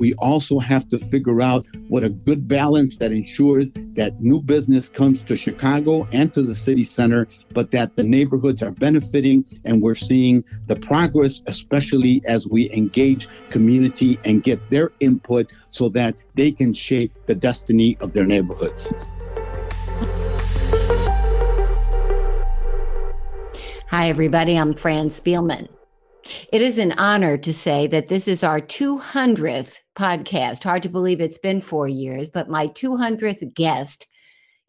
We also have to figure out what a good balance that ensures that new business comes to Chicago and to the city center, but that the neighborhoods are benefiting and we're seeing the progress, especially as we engage community and get their input so that they can shape the destiny of their neighborhoods. Hi, everybody. I'm Fran Spielman. It is an honor to say that this is our 200th podcast. Hard to believe it's been four years, but my 200th guest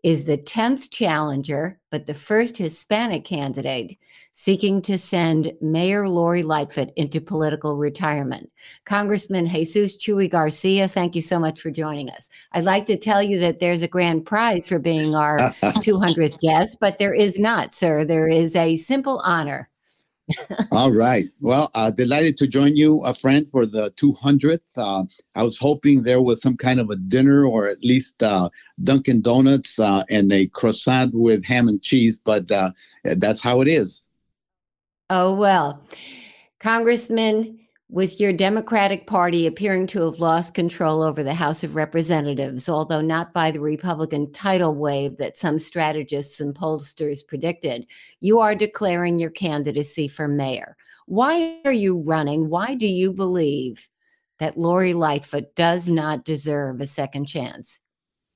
is the 10th challenger, but the first Hispanic candidate seeking to send Mayor Lori Lightfoot into political retirement. Congressman Jesus Chuy Garcia, thank you so much for joining us. I'd like to tell you that there's a grand prize for being our 200th guest, but there is not, sir. There is a simple honor. All right. Well, uh, delighted to join you, a Fran, for the 200th. Uh, I was hoping there was some kind of a dinner or at least uh, Dunkin' Donuts uh, and a croissant with ham and cheese, but uh, that's how it is. Oh, well. Congressman, with your Democratic Party appearing to have lost control over the House of Representatives, although not by the Republican tidal wave that some strategists and pollsters predicted, you are declaring your candidacy for mayor. Why are you running? Why do you believe that Lori Lightfoot does not deserve a second chance?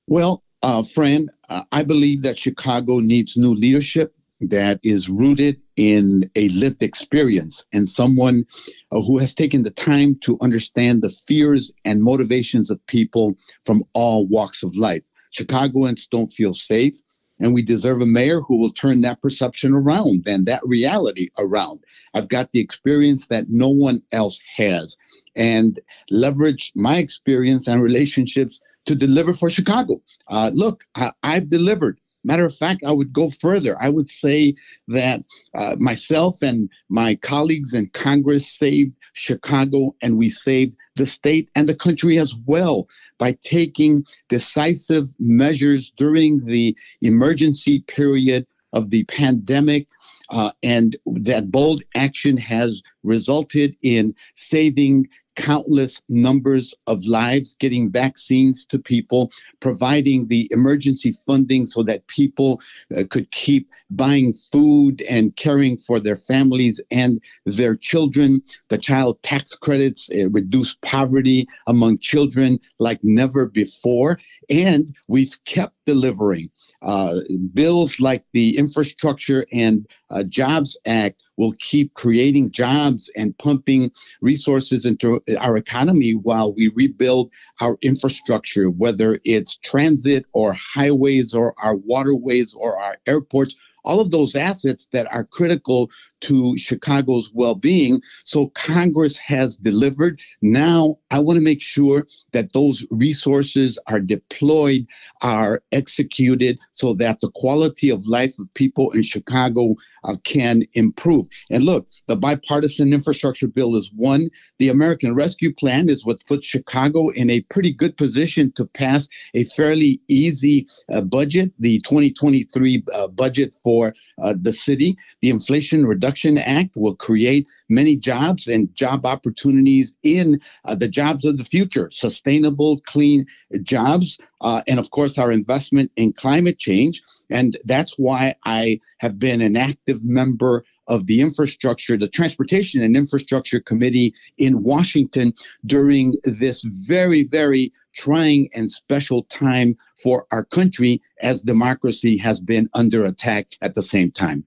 Well, uh, Fran, uh, I believe that Chicago needs new leadership that is rooted in a lived experience and someone uh, who has taken the time to understand the fears and motivations of people from all walks of life. Chicagoans don't feel safe, and we deserve a mayor who will turn that perception around and that reality around. I've got the experience that no one else has and leverage my experience and relationships to deliver for Chicago. Uh, look, I, I've delivered Matter of fact, I would go further. I would say that uh, myself and my colleagues in Congress saved Chicago and we saved the state and the country as well by taking decisive measures during the emergency period of the pandemic. Uh, and that bold action has resulted in saving countless numbers of lives, getting vaccines to people, providing the emergency funding so that people uh, could keep buying food and caring for their families and their children. The child tax credits uh, reduced poverty among children like never before. And we've kept delivering uh, bills like the Infrastructure and uh, Jobs Act will keep creating jobs and pumping resources into our economy while we rebuild our infrastructure, whether it's transit or highways or our waterways or our airports all of those assets that are critical to Chicago's well being. So Congress has delivered. Now I want to make sure that those resources are deployed, are executed so that the quality of life of people in Chicago uh, can improve. And look, the bipartisan infrastructure bill is one. The American Rescue Plan is what puts Chicago in a pretty good position to pass a fairly easy uh, budget, the 2023 uh, budget for uh, the city. The Inflation Reduction Act will create many jobs and job opportunities in uh, the jobs of the future, sustainable, clean jobs, uh, and of course, our investment in climate change. And that's why I have been an active member of the infrastructure, the Transportation and Infrastructure Committee in Washington during this very, very trying and special time for our country as democracy has been under attack at the same time.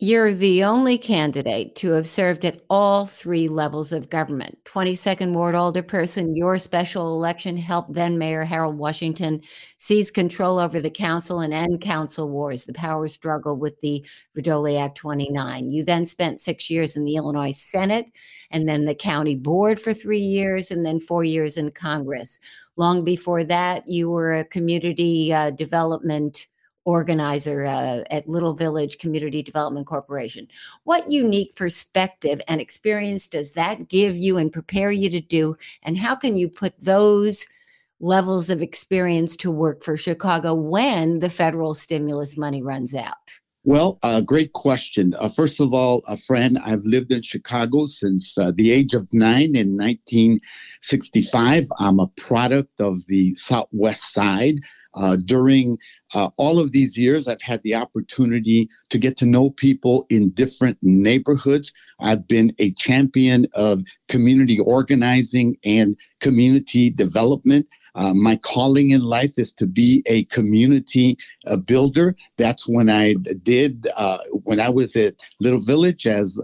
You're the only candidate to have served at all three levels of government. 22nd Ward Alderperson, your special election helped then Mayor Harold Washington seize control over the council and end council wars, the power struggle with the Vrdolyak 29. You then spent six years in the Illinois Senate and then the county board for three years and then four years in Congress. Long before that, you were a community uh, development organizer uh, at Little Village Community Development Corporation. What unique perspective and experience does that give you and prepare you to do? And how can you put those levels of experience to work for Chicago when the federal stimulus money runs out? Well, uh, great question. Uh, first of all, a Fran, I've lived in Chicago since uh, the age of nine in 1965. I'm a product of the Southwest Side. Uh, during uh, all of these years, I've had the opportunity to get to know people in different neighborhoods. I've been a champion of community organizing and community development. Uh, my calling in life is to be a community uh, builder. That's when I did, uh, when I was at Little Village as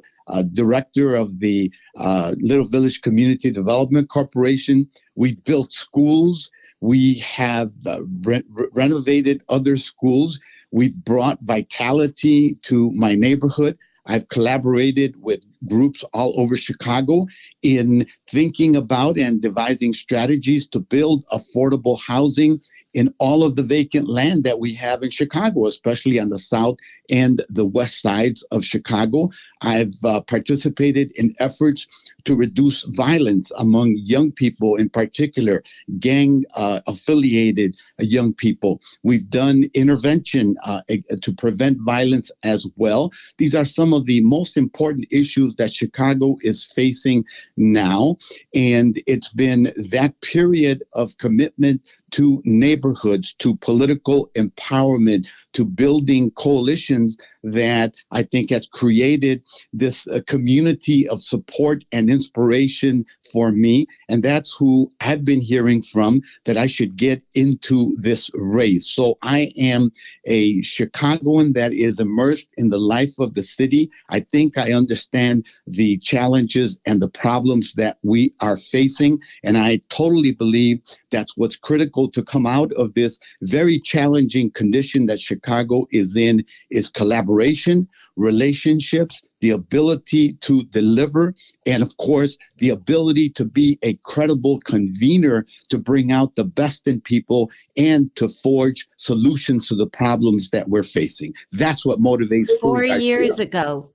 director of the uh, Little Village Community Development Corporation. We built schools. We have uh, re- renovated other schools. We've brought vitality to my neighborhood. I've collaborated with groups all over Chicago in thinking about and devising strategies to build affordable housing in all of the vacant land that we have in Chicago, especially on the south and the west sides of Chicago. I've uh, participated in efforts to reduce violence among young people, in particular, gang uh, affiliated young people. We've done intervention uh, to prevent violence as well. These are some of the most important issues that Chicago is facing now. And it's been that period of commitment to neighborhoods, to political empowerment, to building coalitions that I think has created this uh, community of support and inspiration for me. And that's who I've been hearing from that I should get into this race. So I am a Chicagoan that is immersed in the life of the city. I think I understand the challenges and the problems that we are facing. And I totally believe that's what's critical to come out of this very challenging condition that Chicago is in is collaboration, relationships, the ability to deliver, and of course, the ability to be a credible convener to bring out the best in people and to forge solutions to the problems that we're facing. That's what motivates. Four years ago,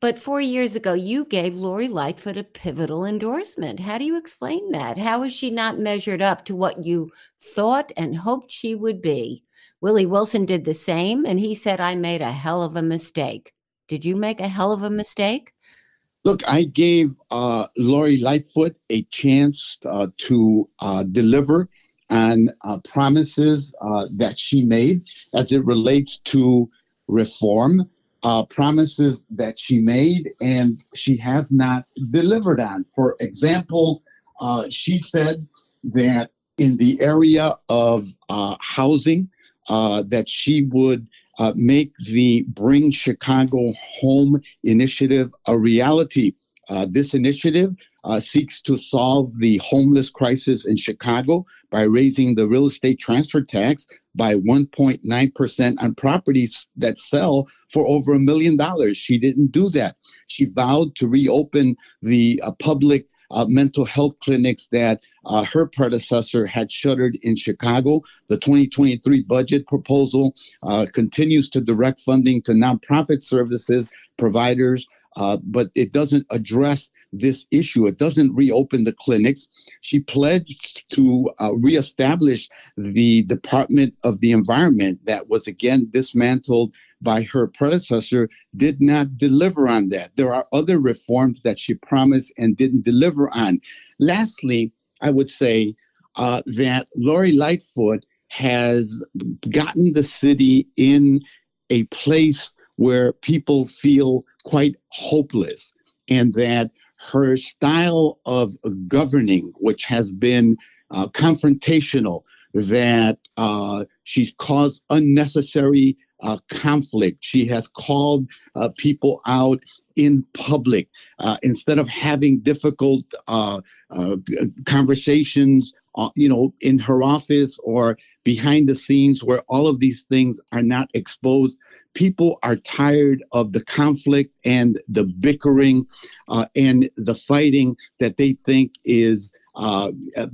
but four years ago, you gave Lori Lightfoot a pivotal endorsement. How do you explain that? How is she not measured up to what you thought and hoped she would be? Willie Wilson did the same, and he said, I made a hell of a mistake. Did you make a hell of a mistake? Look, I gave uh, Lori Lightfoot a chance uh, to uh, deliver on uh, promises uh, that she made as it relates to reform uh, promises that she made and she has not delivered on. For example, uh, she said that in the area of uh, housing, uh, that she would uh, make the Bring Chicago Home initiative a reality. Uh, this initiative uh, seeks to solve the homeless crisis in Chicago by raising the real estate transfer tax by 1.9% on properties that sell for over a million dollars. She didn't do that. She vowed to reopen the uh, public uh, mental health clinics that uh, her predecessor had shuttered in Chicago. The 2023 budget proposal uh, continues to direct funding to nonprofit services providers uh, but it doesn't address this issue. It doesn't reopen the clinics. She pledged to uh, reestablish the Department of the Environment that was again dismantled by her predecessor, did not deliver on that. There are other reforms that she promised and didn't deliver on. Lastly, I would say uh, that Lori Lightfoot has gotten the city in a place where people feel quite hopeless and that her style of governing, which has been uh, confrontational, that uh, she's caused unnecessary uh, conflict. She has called uh, people out in public uh, instead of having difficult uh, uh, conversations. You know, in her office or behind the scenes, where all of these things are not exposed, people are tired of the conflict and the bickering and the fighting that they think is uh, uh,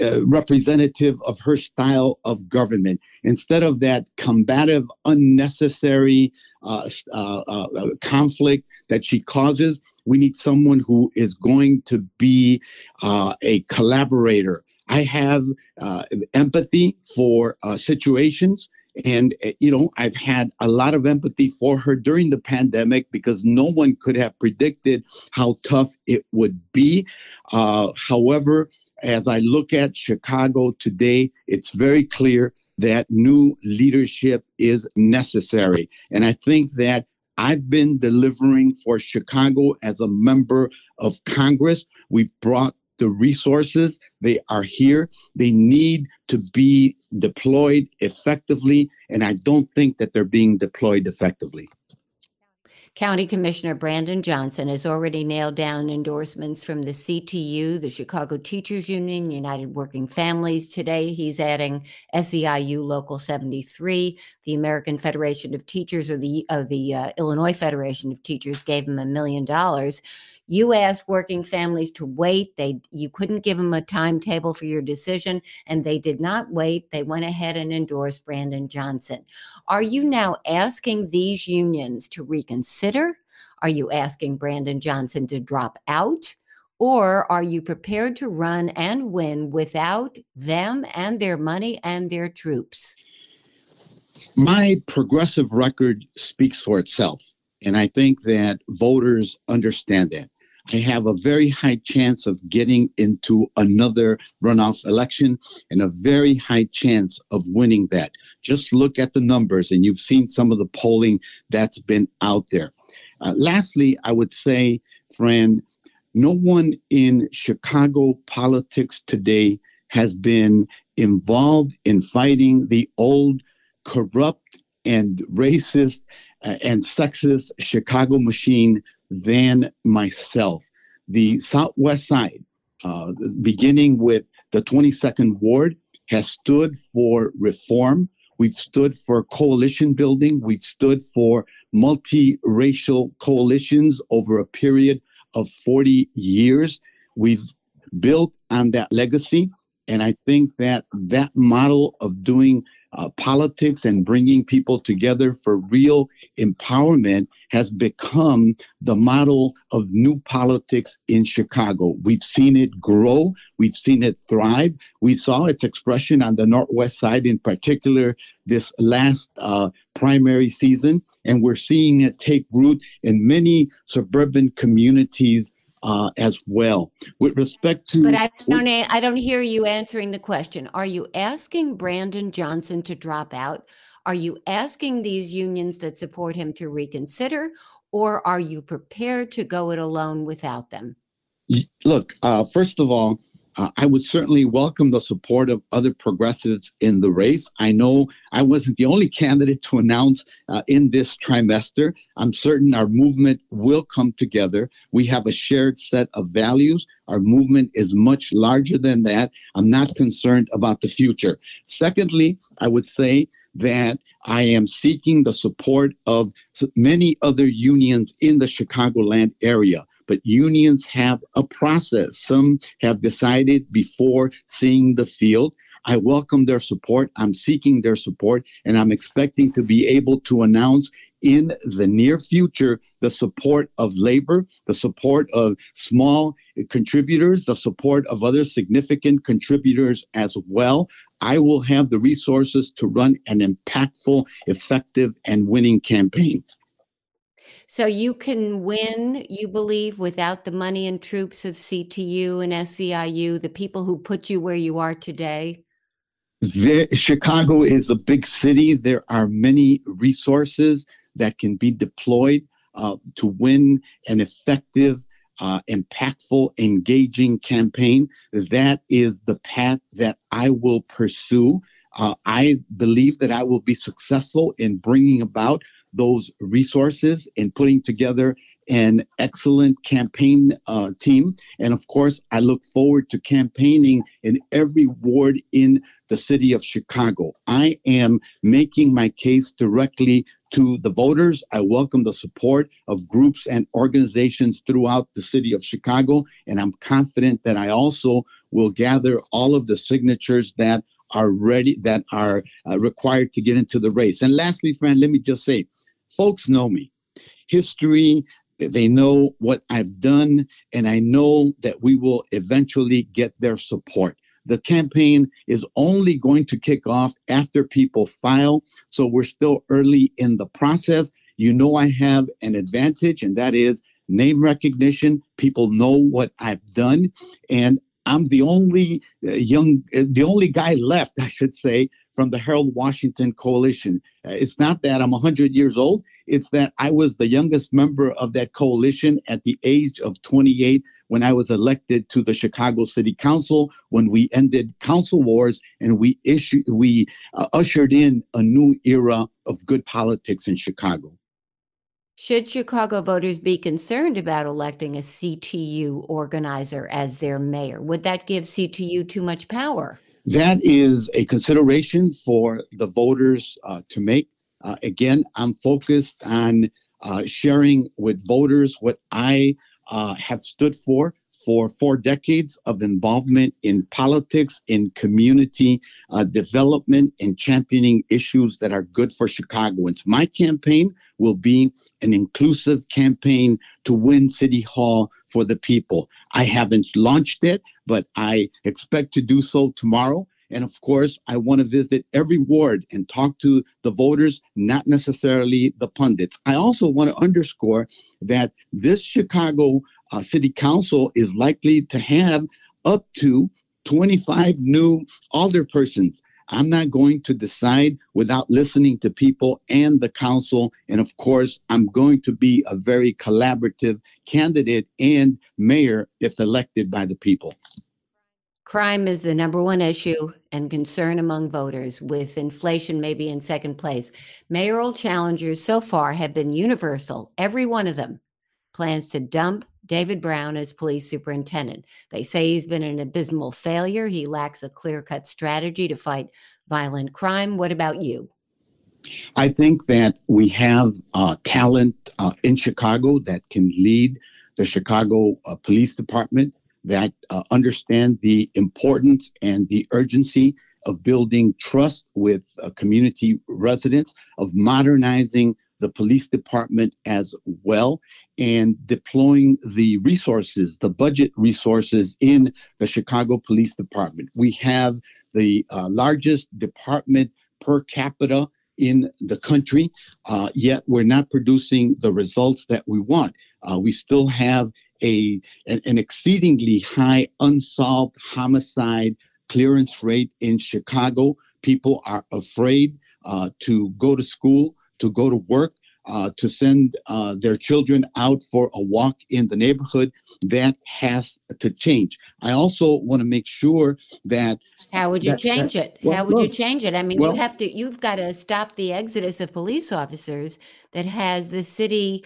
uh, representative of her style of government. Instead of that combative, unnecessary uh, uh, uh, conflict that she causes, we need someone who is going to be a collaborator. I have empathy for situations and, eh, you know, I've had a lot of empathy for her during the pandemic because no one could have predicted how tough it would be. Uh, however, as I look at Chicago today, it's very clear that new leadership is necessary. And I think that I've been delivering for Chicago as a member of Congress. We've brought the resources. They are here. They need to be deployed effectively, and I don't think that they're being deployed effectively. County Commissioner Brandon Johnson has already nailed down endorsements from the CTU, the Chicago Teachers Union, United Working Families. Today, he's adding SEIU Local 73, the American Federation of Teachers, or the of the uh, Illinois Federation of Teachers, gave him a million dollars. You asked working families to wait. They you couldn't give them a timetable for your decision, and they did not wait. They went ahead and endorsed Brandon Johnson. Are you now asking these unions to reconsider? Are you asking Brandon Johnson to drop out? Or are you prepared to run and win without them and their money and their troops? My progressive record speaks for itself. And I think that voters understand that. I have a very high chance of getting into another runoff election and a very high chance of winning that. Just look at the numbers, and you've seen some of the polling that's been out there. Uh, lastly, I would say, Fran, no one in Chicago politics today has been involved in fighting the old, corrupt, and racist uh, and sexist Chicago machine than myself. The Southwest Side, uh, beginning with the 22nd Ward, has stood for reform. We've stood for coalition building. We've stood for multiracial coalitions over a period of 40 years. We've built on that legacy. And I think that that model of doing uh, politics and bringing people together for real empowerment has become the model of new politics in Chicago. We've seen it grow, we've seen it thrive. We saw its expression on the Northwest side, in particular, this last uh, primary season, and we're seeing it take root in many suburban communities uh, as well. With respect to, but I don't, I don't hear you answering the question. Are you asking Brandon Johnson to drop out? Are you asking these unions that support him to reconsider, or are you prepared to go it alone without them? Look, uh, first of all, uh, I would certainly welcome the support of other progressives in the race. I know I wasn't the only candidate to announce uh, in this trimester. I'm certain our movement will come together. We have a shared set of values. Our movement is much larger than that. I'm not concerned about the future. Secondly, I would say that I am seeking the support of many other unions in the Chicagoland area but unions have a process. Some have decided before seeing the field. I welcome their support. I'm seeking their support, and I'm expecting to be able to announce in the near future the support of labor, the support of small contributors, the support of other significant contributors as well. I will have the resources to run an impactful, effective, and winning campaign. So you can win, you believe, without the money and troops of CTU and SEIU, the people who put you where you are today? There, Chicago is a big city. There are many resources. that can be deployed uh, to win an effective, uh, impactful, engaging campaign. That is the path that I will pursue. Uh, I believe that I will be successful in bringing about those resources and putting together an excellent campaign uh, team. And of course, I look forward to campaigning in every ward in the city of Chicago. I am making my case directly to the voters. I welcome the support of groups and organizations throughout the city of Chicago. And I'm confident that I also will gather all of the signatures that are ready, that are uh, required to get into the race. And lastly, Fran, let me just say, folks know me. History, they know what I've done, and I know that we will eventually get their support. The campaign is only going to kick off after people file, so we're still early in the process. You know, I have an advantage, and that is name recognition. People know what I've done, and I'm the only uh, young, uh, the only guy left, I should say, from the Harold Washington Coalition. Uh, it's not that I'm 100 years old, it's that I was the youngest member of that coalition at the age of 28 when I was elected to the Chicago City Council, when we ended council wars and we issued, we uh, ushered in a new era of good politics in Chicago. Should Chicago voters be concerned about electing a CTU organizer as their mayor? Would that give CTU too much power? That is a consideration for the voters uh, to make. Uh, again, I'm focused on uh, sharing with voters what I uh, have stood for for four decades of involvement in politics, in community uh, development, and championing issues that are good for Chicagoans. My campaign will be an inclusive campaign to win City Hall for the people. I haven't launched it, but I expect to do so tomorrow. And of course, I want to visit every ward and talk to the voters, not necessarily the pundits. I also want to underscore that this Chicago uh, City Council is likely to have up to 25 new alderpersons. I'm not going to decide without listening to people and the council. And of course, I'm going to be a very collaborative candidate and mayor if elected by the people. Crime is the number one issue and concern among voters, with inflation maybe in second place. Mayoral challengers so far have been universal, every one of them plans to dump David Brown as police superintendent. They say he's been an abysmal failure. He lacks a clear cut strategy to fight violent crime. What about you? I think that we have uh, talent uh, in Chicago that can lead the Chicago uh, Police Department, that uh, understand the importance and the urgency of building trust with uh, community residents, of modernizing the police department as well, and deploying the resources, the budget resources in the Chicago Police Department. We have the uh, largest department per capita in the country, uh, yet we're not producing the results that we want. Uh, we still have a an, an exceedingly high unsolved homicide clearance rate in Chicago. People are afraid uh, to go to school to go to work, uh, to send uh, their children out for a walk in the neighborhood. That has to change. I also want to make sure that. How would you that, change that, it? Well, How would well, you change it? I mean, well, you have to. You've got to stop the exodus of police officers that has the city.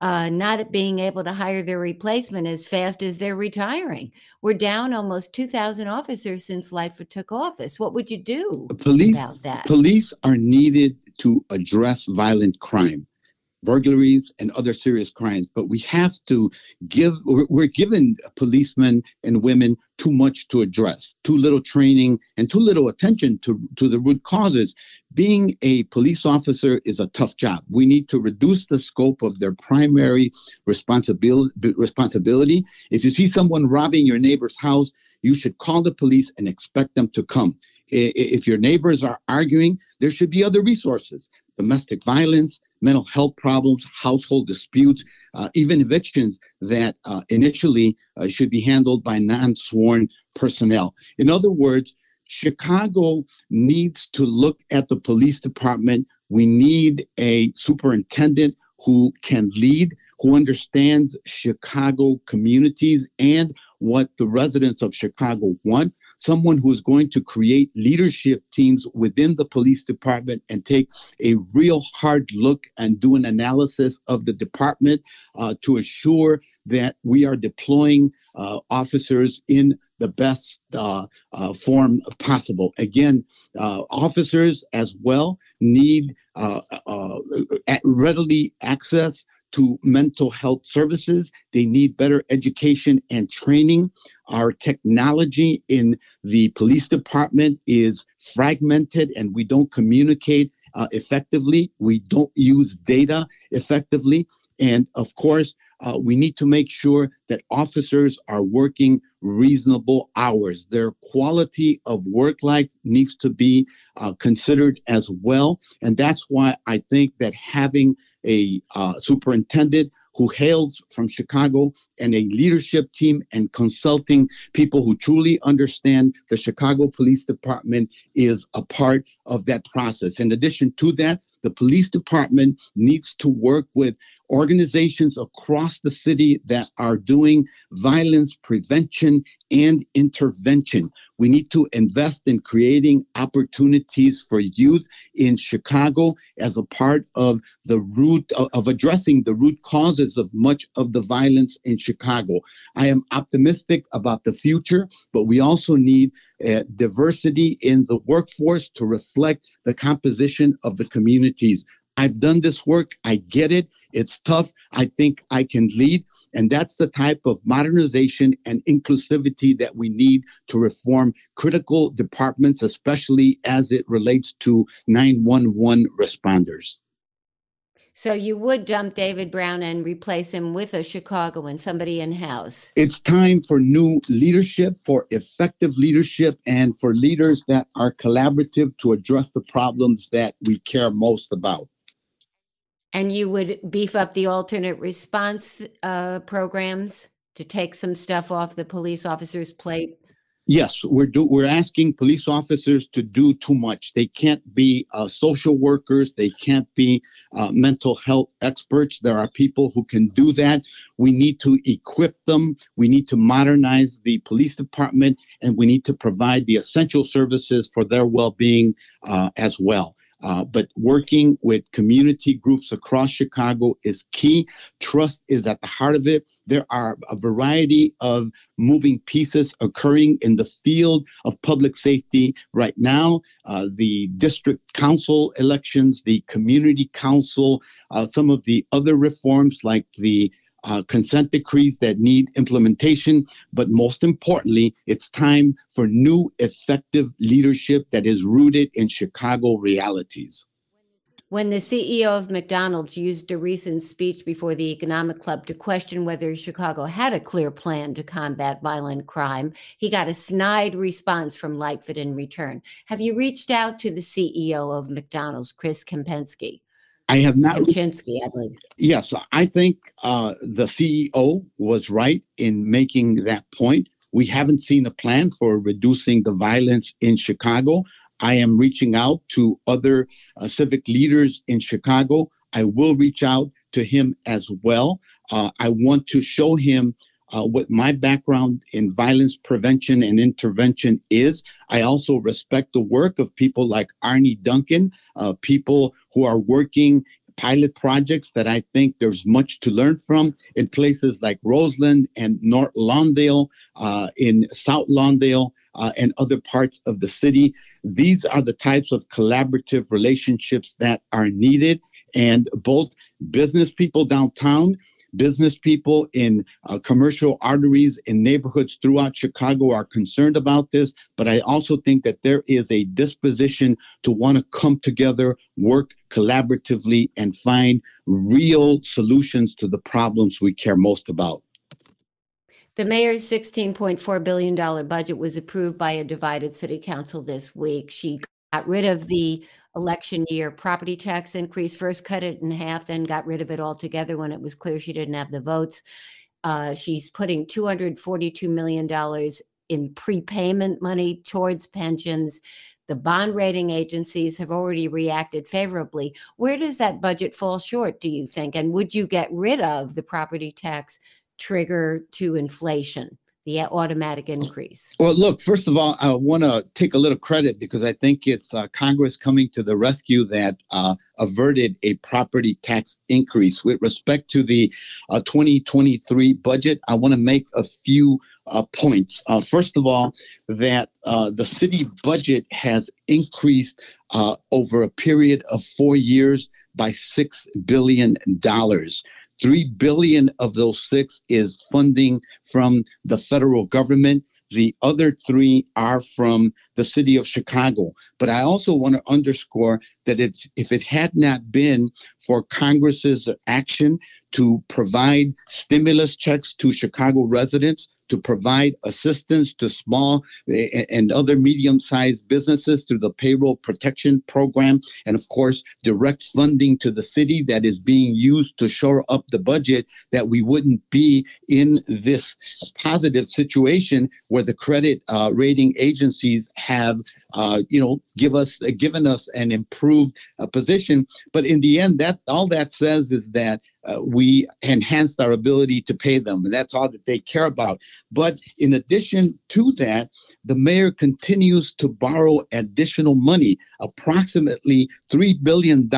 Uh, not being able to hire their replacement as fast as they're retiring. We're down almost 2,000 officers since Lightfoot took office. What would you do police, about that? Police are needed to address violent crime burglaries and other serious crimes but we have to give we're giving policemen and women too much to address too little training and too little attention to to the root causes. Being a police officer is a tough job. We need to reduce the scope of their primary responsibility responsibility. If you see someone robbing your neighbor's house you should call the police and expect them to come if your neighbors are arguing, there should be other resources domestic violence, mental health problems, household disputes, uh, even evictions that uh, initially uh, should be handled by non sworn personnel. In other words, Chicago needs to look at the police department We need a superintendent who can lead, who understands Chicago communities and what the residents of Chicago want. Someone who is going to create leadership teams within the police department and take a real hard look and do an analysis of the department uh, to assure that we are deploying uh, officers in the best uh, uh, form possible. Again, uh, officers as well need uh, readily access to mental health services. They need better education and training. Our technology in the police department is fragmented and we don't communicate uh, effectively. We don't use data effectively. And of course, uh, we need to make sure that officers are working reasonable hours. Their quality of work life needs to be uh, considered as well. And that's why I think that having a uh, superintendent who hails from Chicago and a leadership team and consulting people who truly understand the Chicago Police Department is a part of that process. In addition to that, the police department needs to work with organizations across the city that are doing violence prevention and intervention. We need to invest in creating opportunities for youth in Chicago as a part of the root of, of addressing the root causes of much of the violence in Chicago. I am optimistic about the future, but we also need uh, diversity in the workforce to reflect the composition of the communities. I've done this work, I get it. It's tough. I think I can lead. And that's the type of modernization and inclusivity that we need to reform critical departments, especially as it relates to 911 responders. So you would dump David Brown and replace him with a Chicagoan, somebody in house. It's time for new leadership, for effective leadership, and for leaders that are collaborative to address the problems that we care most about. And you would beef up the alternate response uh, programs to take some stuff off the police officers' plate. Yes, we're do, we're asking police officers to do too much. They can't be uh, social workers. They can't be uh, mental health experts. There are people who can do that. We need to equip them. We need to modernize the police department, and we need to provide the essential services for their well-being uh, as well. Uh, but working with community groups across Chicago is key. Trust is at the heart of it. There are a variety of moving pieces occurring in the field of public safety right now. Uh, the district council elections, the community council, uh, some of the other reforms like the uh, consent decrees that need implementation, but most importantly, it's time for new effective leadership that is rooted in Chicago realities. When the CEO of McDonald's used a recent speech before the Economic Club to question whether Chicago had a clear plan to combat violent crime, he got a snide response from Lightfoot in return. Have you reached out to the CEO of McDonald's, Chris Kempczinski? I have not. I believe. Yes, I think uh, the CEO was right in making that point. We haven't seen a plan for reducing the violence in Chicago. I am reaching out to other uh, civic leaders in Chicago. I will reach out to him as well. Uh, I want to show him uh, what my background in violence prevention and intervention is. I also respect the work of people like Arne Duncan, uh, people who are working pilot projects that I think there's much to learn from in places like Roseland and North Lawndale, uh, in South Lawndale, uh, and other parts of the city. These are the types of collaborative relationships that are needed. And both business people downtown business people in uh, commercial arteries in neighborhoods throughout Chicago are concerned about this, but I also think that there is a disposition to want to come together, work collaboratively, and find real solutions to the problems we care most about. The mayor's $16.4 billion budget was approved by a divided city council this week. She got rid of the election year property tax increase, first cut it in half, then got rid of it altogether when it was clear she didn't have the votes. Uh, she's putting $242 million in prepayment money towards pensions. The bond rating agencies have already reacted favorably. Where does that budget fall short, do you think? And would you get rid of the property tax trigger to inflation? The automatic increase? Well, look, first of all, I want to take a little credit because I think it's uh, Congress coming to the rescue that uh, averted a property tax increase. With respect to the uh, 2023 budget, I want to make a few uh, points. Uh, first of all, that uh, the city budget has increased over a period of four years by $6 billion. Three billion of those six is funding from the federal government. The other three are from the city of Chicago. But I also want to underscore that it's, if it had not been for Congress's action to provide stimulus checks to Chicago residents, to provide assistance to small and other medium sized businesses through the payroll protection program. And of course, direct funding to the city that is being used to shore up the budget, that we wouldn't be in this positive situation where the credit uh, rating agencies have uh, you know, give us uh, given us an improved uh, position. But in the end, that all that says is that uh, we enhanced our ability to pay them, and that's all that they care about. But in addition to that, the mayor continues to borrow additional money. Approximately $3 billion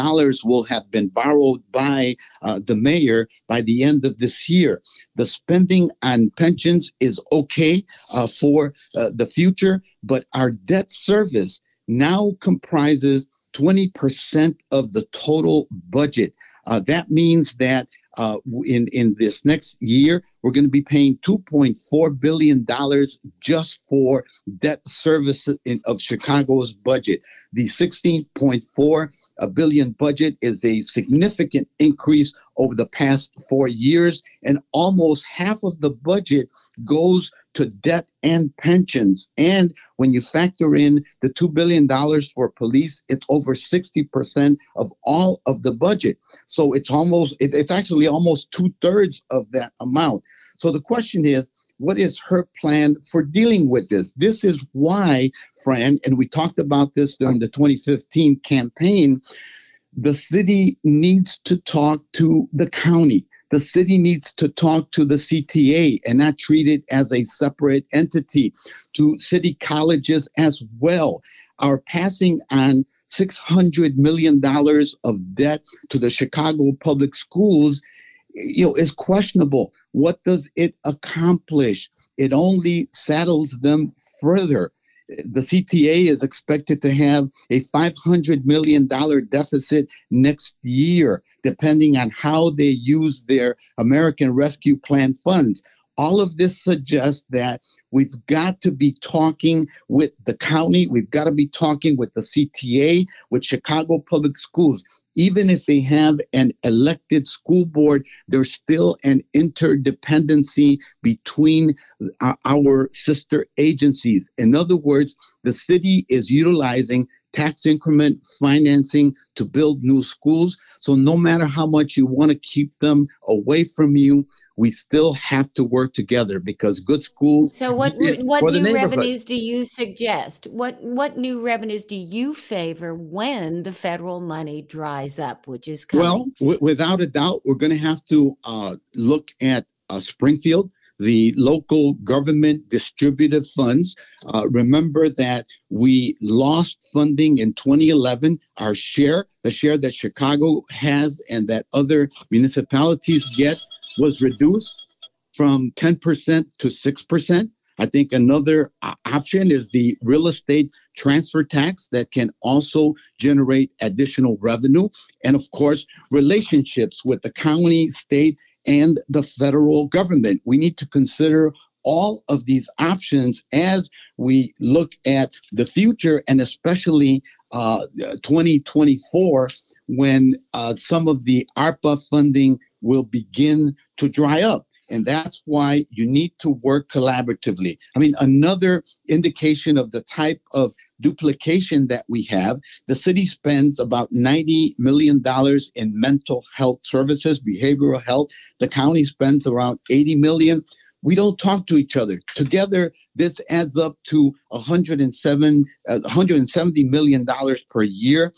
will have been borrowed by uh, the mayor by the end of this year. The spending on pensions is okay uh, for uh, the future, but our debt service now comprises 20% of the total budget. Uh, that means that uh, in in this next year, we're going to be paying 2.4 billion dollars just for debt service in, of Chicago's budget. The 16.4 a billion budget is a significant increase over the past four years, and almost half of the budget goes to debt and pensions. And when you factor in the $2 billion for police, it's over 60% of all of the budget. So it's almost, it, it's actually almost two thirds of that amount. So the question is, what is her plan for dealing with this? This is why, Fran, and we talked about this during the 2015 campaign, the city needs to talk to the county. The city needs to talk to the CTA and not treat it as a separate entity, to city colleges as well. Our passing on $600 million of debt to the Chicago public schools. You know is questionable. What does it accomplish? It only saddles them further. The CTA is expected to have a $500 million deficit next year, depending on how they use their American Rescue Plan funds. All of this suggests that we've got to be talking with the county, we've got to be talking with the CTA, with Chicago Public Schools even if they have an elected school board, there's still an interdependency between uh, our sister agencies. In other words, the city is utilizing tax increment financing to build new schools. So no matter how much you want to keep them away from you, we still have to work together because good schools. So what what new revenues do you suggest? What what new revenues do you favor when the federal money dries up, which is coming? Well, w- without a doubt, we're going to have to uh, look at uh, Springfield the local government distributive funds. Uh, remember that we lost funding in 2011. Our share, the share that Chicago has and that other municipalities get, was reduced from 10% to 6%. I think another option is the real estate transfer tax that can also generate additional revenue. And of course, relationships with the county, state, and the federal government. We need to consider all of these options as we look at the future and especially uh, 2024 when uh, some of the ARPA funding will begin to dry up. And that's why you need to work collaboratively. I mean, another indication of the type of duplication that we have, the city spends about $90 million in mental health services, behavioral health. The county spends around 80 million. we don't talk to each other. Together, this adds up to 107, uh, 170 million dollars per year.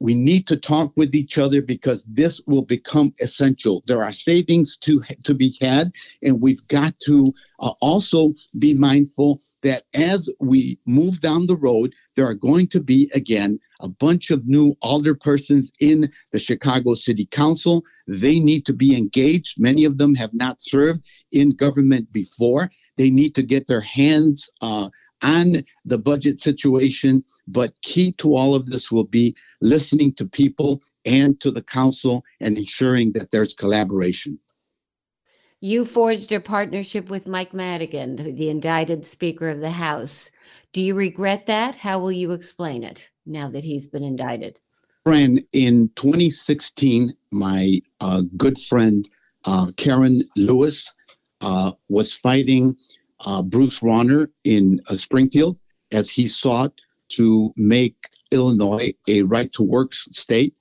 We need to talk with each other because this will become essential. There are savings to to be had, and we've got to uh, also be mindful that as we move down the road, there are going to be again a bunch of new alderpersons in the Chicago City Council. They need to be engaged. Many of them have not served in government before. They need to get their hands uh, on the budget situation. But key to all of this will be listening to people and to the council and ensuring that there's collaboration. You forged a partnership with Mike Madigan, the, the indicted Speaker of the House. Do you regret that? How will you explain it now that he's been indicted? Friend, in 2016, my uh, good friend uh, Karen Lewis uh, was fighting uh, Bruce Rauner in uh, Springfield as he sought to make Illinois a right to work state,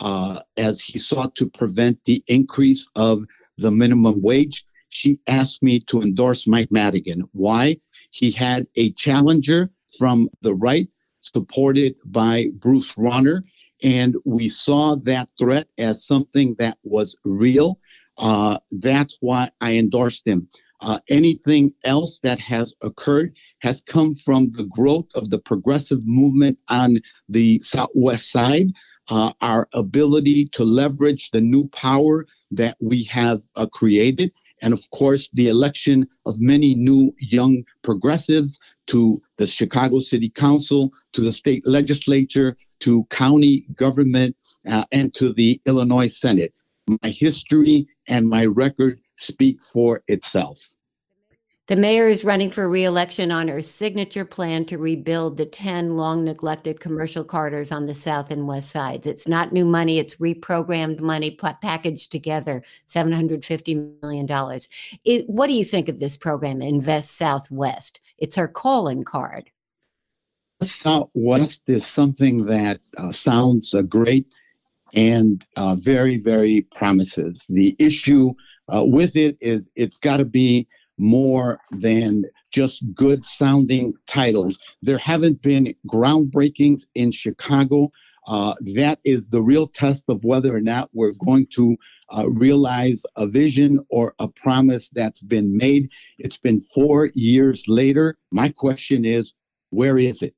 uh, as he sought to prevent the increase of the minimum wage. She asked me to endorse Mike Madigan. Why? He had a challenger from the right, supported by Bruce Rauner, and we saw that threat as something that was real. Uh, that's why I endorsed him. Uh, anything else that has occurred has come from the growth of the progressive movement on the Southwest side, uh, our ability to leverage the new power that we have uh, created, and of course, the election of many new young progressives to the Chicago City Council, to the state legislature, to county government, uh, and to the Illinois Senate. My history and my record speak for itself. The mayor is running for reelection on her signature plan to rebuild the 10 long neglected commercial corridors on the south and west sides. It's not new money, it's reprogrammed money packaged together, $750 million. What do you think of this program, Invest Southwest? It's her calling card. Southwest is something that uh, sounds uh, great and uh, very, very promises. The issue uh, with it is it's got to be more than just good sounding titles. There haven't been groundbreakings in Chicago. Uh, that is the real test of whether or not we're going to uh, realize a vision or a promise that's been made. It's been four years later. My question is, where is it?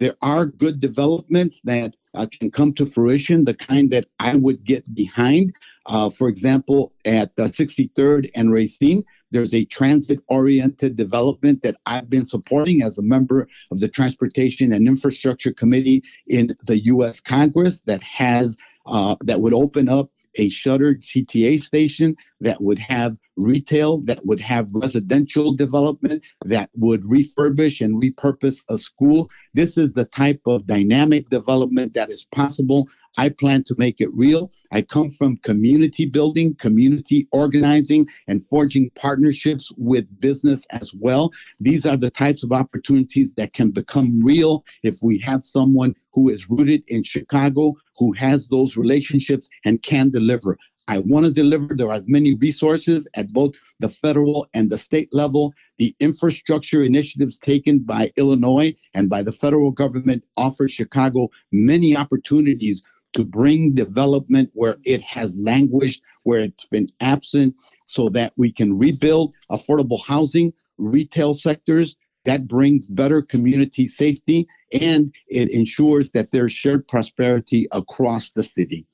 There are good developments that uh, can come to fruition, the kind that I would get behind. Uh, for example, at 63rd and Racine, there's a transit oriented development that I've been supporting as a member of the Transportation and Infrastructure Committee in the U.S. Congress that has uh, that would open up a shuttered CTA station that would have retail, that would have residential development, that would refurbish and repurpose a school. This is the type of dynamic development that is possible I plan to make it real. I come from community building, community organizing, and forging partnerships with business as well. These are the types of opportunities that can become real if we have someone who is rooted in Chicago, who has those relationships and can deliver. I want to deliver. There are many resources at both the federal and the state level. The infrastructure initiatives taken by Illinois and by the federal government offer Chicago many opportunities to bring development where it has languished, where it's been absent, so that we can rebuild affordable housing, retail sectors. That brings better community safety and it ensures that there's shared prosperity across the city.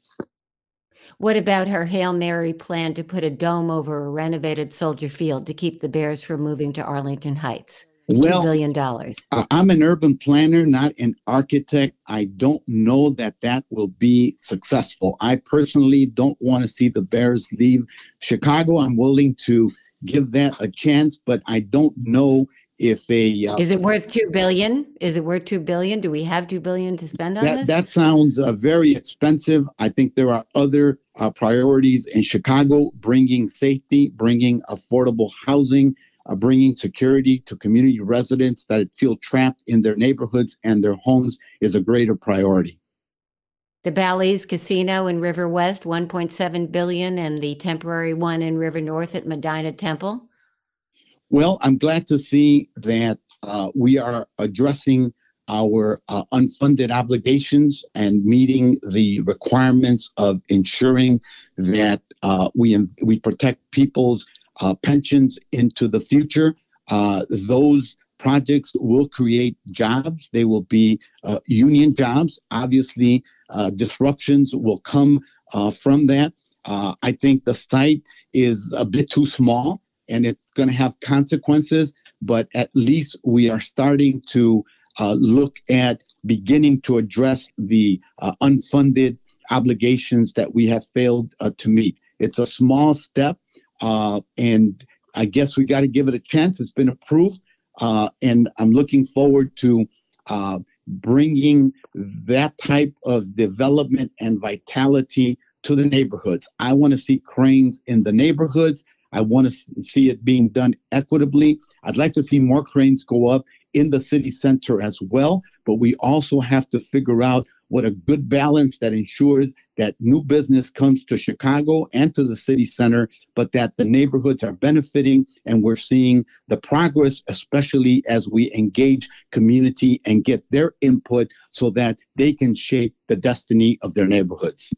What about her Hail Mary plan to put a dome over a renovated Soldier Field to keep the Bears from moving to Arlington Heights? Well, $2 billion. dollars. I'm an urban planner, not an architect. I don't know that that will be successful. I personally don't want to see the Bears leave Chicago. I'm willing to give that a chance, but I don't know if a uh, is it worth two billion is it worth two billion do we have two billion to spend on that, this that sounds uh, very expensive i think there are other uh, priorities in chicago bringing safety bringing affordable housing uh, bringing security to community residents that feel trapped in their neighborhoods and their homes is a greater priority. The Bally's Casino in River West, 1.7 billion, and the temporary one in River North at Medinah Temple. Well, I'm glad to see that uh, we are addressing our uh, unfunded obligations and meeting the requirements of ensuring that uh, we we protect people's uh, pensions into the future. Uh, those projects will create jobs. They will be uh, union jobs. Obviously, uh, disruptions will come from that. I think the site is a bit too small and it's going to have consequences, but at least we are starting to uh, look at beginning to address the uh, unfunded obligations that we have failed uh, to meet. It's a small step, uh, and I guess we got to give it a chance. It's been approved, uh, and I'm looking forward to uh, bringing that type of development and vitality to the neighborhoods. I want to see cranes in the neighborhoods. I want to see it being done equitably. I'd like to see more cranes go up in the city center as well, but we also have to figure out what a good balance that ensures that new business comes to Chicago and to the city center, but that the neighborhoods are benefiting and we're seeing the progress, especially as we engage community and get their input so that they can shape the destiny of their neighborhoods.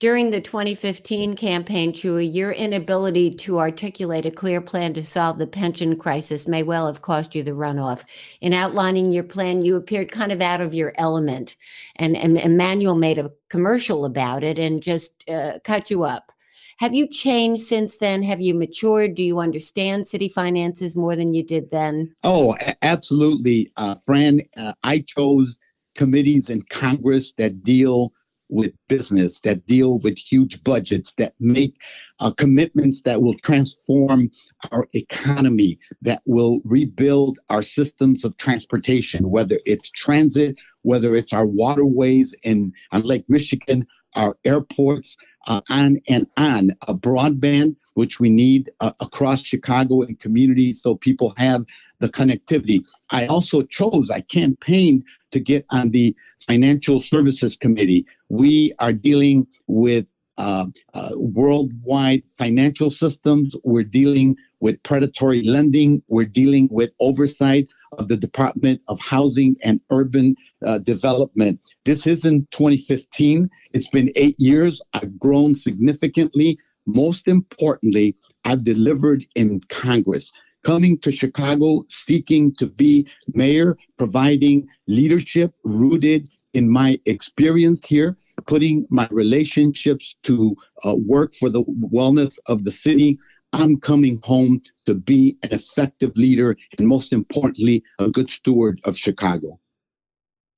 During the 2015 campaign, Chuy, your inability to articulate a clear plan to solve the pension crisis may well have cost you the runoff. In outlining your plan, you appeared kind of out of your element, and, and Emanuel made a commercial about it and just uh, cut you up. Have you changed since then? Have you matured? Do you understand city finances more than you did then? Oh, absolutely. Uh, Fran, uh, I chose committees in Congress that deal with business, that deal with huge budgets, that make uh, commitments that will transform our economy, that will rebuild our systems of transportation, whether it's transit, whether it's our waterways in on Lake Michigan, our airports, uh, on and on. A broadband, which we need uh, across Chicago and communities so people have the connectivity. I also chose, I campaigned to get on the Financial Services Committee. We are dealing with uh, uh, worldwide financial systems. We're dealing with predatory lending. We're dealing with oversight of the Department of Housing and Urban uh, Development. This isn't 2015. It's been eight years. I've grown significantly. Most importantly, I've delivered in Congress coming to Chicago seeking to be mayor, providing leadership rooted in my experience here, putting my relationships to uh, work for the wellness of the city. I'm coming home to be an effective leader and, most importantly, a good steward of Chicago.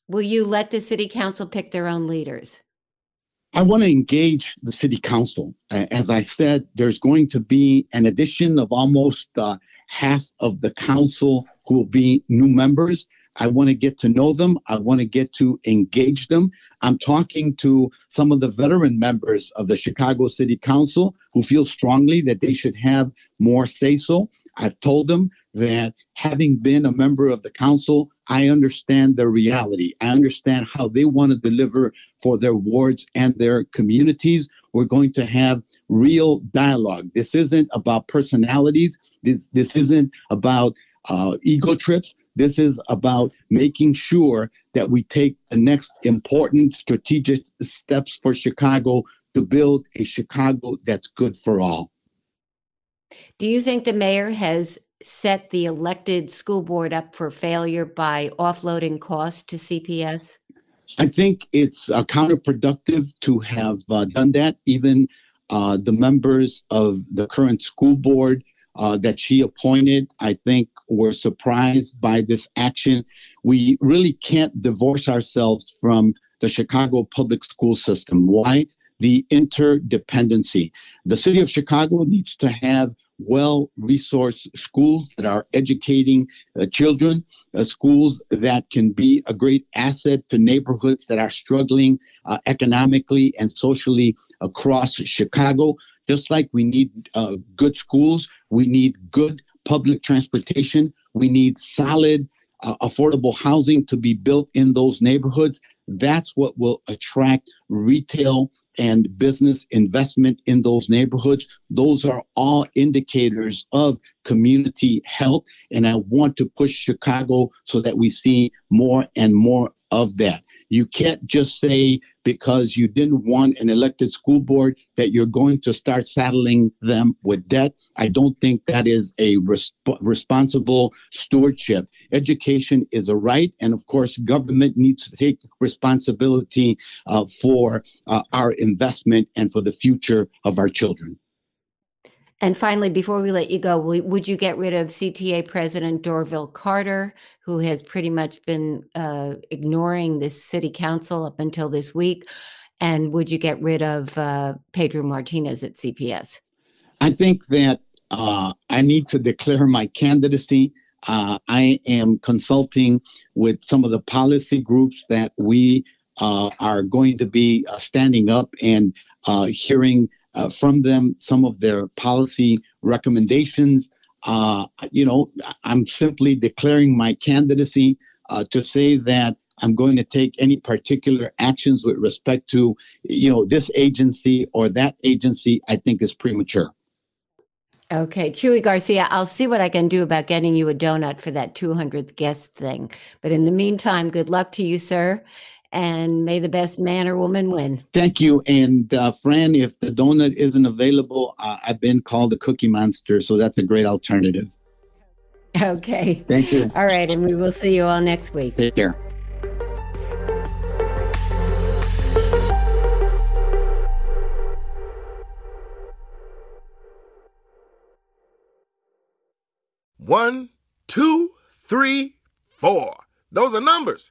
Will you let the city council pick their own leaders? I want to engage the city council. As I said, there's going to be an addition of almost uh, half of the council who will be new members. I want to get to know them. I want to get to engage them. I'm talking to some of the veteran members of the Chicago City Council who feel strongly that they should have more say so. I've told them that having been a member of the council, I understand their reality. I understand how they want to deliver for their wards and their communities. We're going to have real dialogue. This isn't about personalities. This, this isn't about uh, ego trips. This is about making sure that we take the next important strategic steps for Chicago to build a Chicago that's good for all. Do you think the mayor has set the elected school board up for failure by offloading costs to CPS? I think it's uh, counterproductive to have uh, done that. Even uh, the members of the current school board uh, that she appointed, I think, were surprised by this action. We really can't divorce ourselves from the Chicago public school system. Why? The interdependency. The city of Chicago needs to have well resourced schools that are educating uh, children, uh, schools that can be a great asset to neighborhoods that are struggling uh, economically and socially across Chicago. Just like we need uh, good schools, we need good public transportation, we need solid, uh, affordable housing to be built in those neighborhoods. That's what will attract retail and business investment in those neighborhoods. Those are all indicators of community health. And I want to push Chicago so that we see more and more of that. You can't just say because you didn't want an elected school board that you're going to start saddling them with debt. I don't think that is a resp- responsible stewardship. Education is a right, and of course, government needs to take responsibility uh, for uh, our investment and for the future of our children. And finally, before we let you go, would you get rid of CTA President Dorval Carter, who has pretty much been uh, ignoring this city council up until this week? And would you get rid of uh, Pedro Martinez at CPS? I think that uh, I need to declare my candidacy. Uh, I am consulting with some of the policy groups that we uh, are going to be uh, standing up and hearing uh, from them some of their policy recommendations. Uh, you know, I'm simply declaring my candidacy uh, to say that I'm going to take any particular actions with respect to, you know, this agency or that agency. I think is premature. Okay, Chuy Garcia, I'll see what I can do about getting you a donut for that 200th guest thing. But in the meantime, good luck to you, sir and may the best man or woman win. Thank you. And uh, Fran, if the donut isn't available, uh, I've been called the Cookie Monster, so that's a great alternative. Okay. Thank you. All right, and we will see you all next week. Take care. One, two, three, four. Those are numbers.